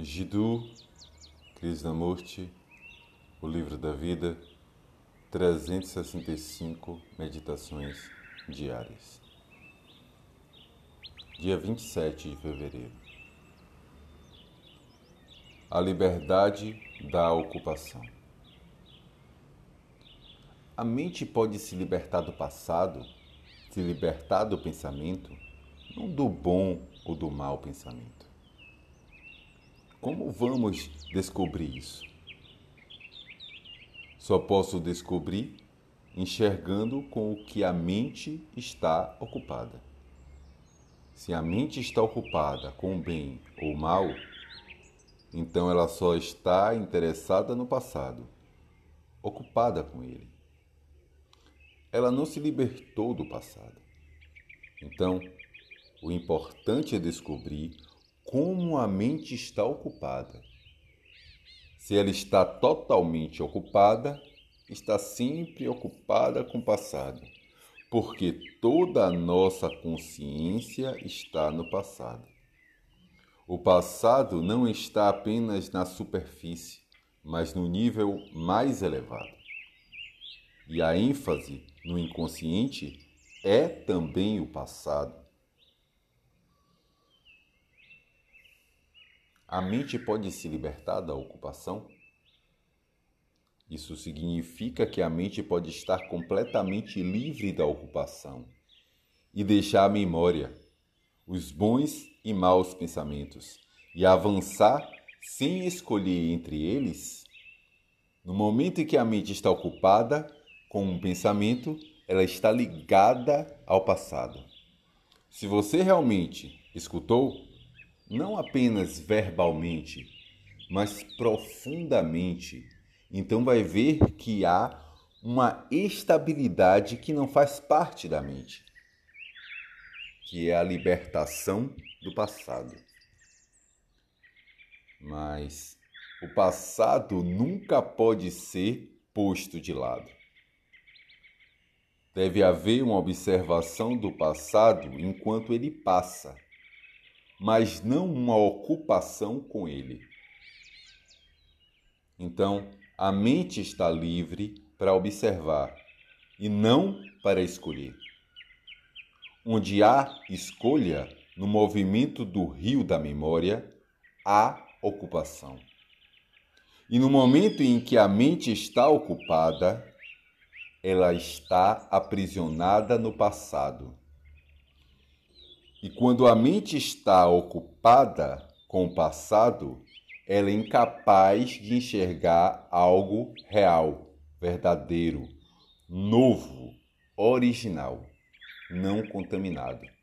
Jiddu Krishnamurti, O Livro da Vida, 365 Meditações Diárias. Dia 27 de fevereiro. A liberdade da ocupação. A mente pode se libertar do passado, se libertar do pensamento, não do bom ou do mau pensamento. Como vamos descobrir isso? Só posso descobrir enxergando com o que a mente está ocupada. Se a mente está ocupada com o bem ou mal, então ela só está interessada no passado, ocupada com ele. Ela não se libertou do passado. Então, o importante é descobrir como a mente está ocupada. Se ela está totalmente ocupada, está sempre ocupada com o passado, porque toda a nossa consciência está no passado. O passado não está apenas na superfície, mas no nível mais elevado. E a ênfase no inconsciente é também o passado. A mente pode se libertar da ocupação? Isso significa que a mente pode estar completamente livre da ocupação e deixar a memória, os bons e maus pensamentos e avançar sem escolher entre eles? No momento em que a mente está ocupada com um pensamento, ela está ligada ao passado. Se você realmente escutou, não apenas verbalmente, mas profundamente, então vai ver que há uma estabilidade que não faz parte da mente, que é a libertação do passado. Mas o passado nunca pode ser posto de lado. Deve haver uma observação do passado enquanto ele passa mas não uma ocupação com ele. Então, a mente está livre para observar e não para escolher. Onde há escolha, no movimento do rio da memória, há ocupação. E no momento em que a mente está ocupada, ela está aprisionada no passado e quando a mente está ocupada com o passado, ela é incapaz de enxergar algo real, verdadeiro, novo, original, não contaminado.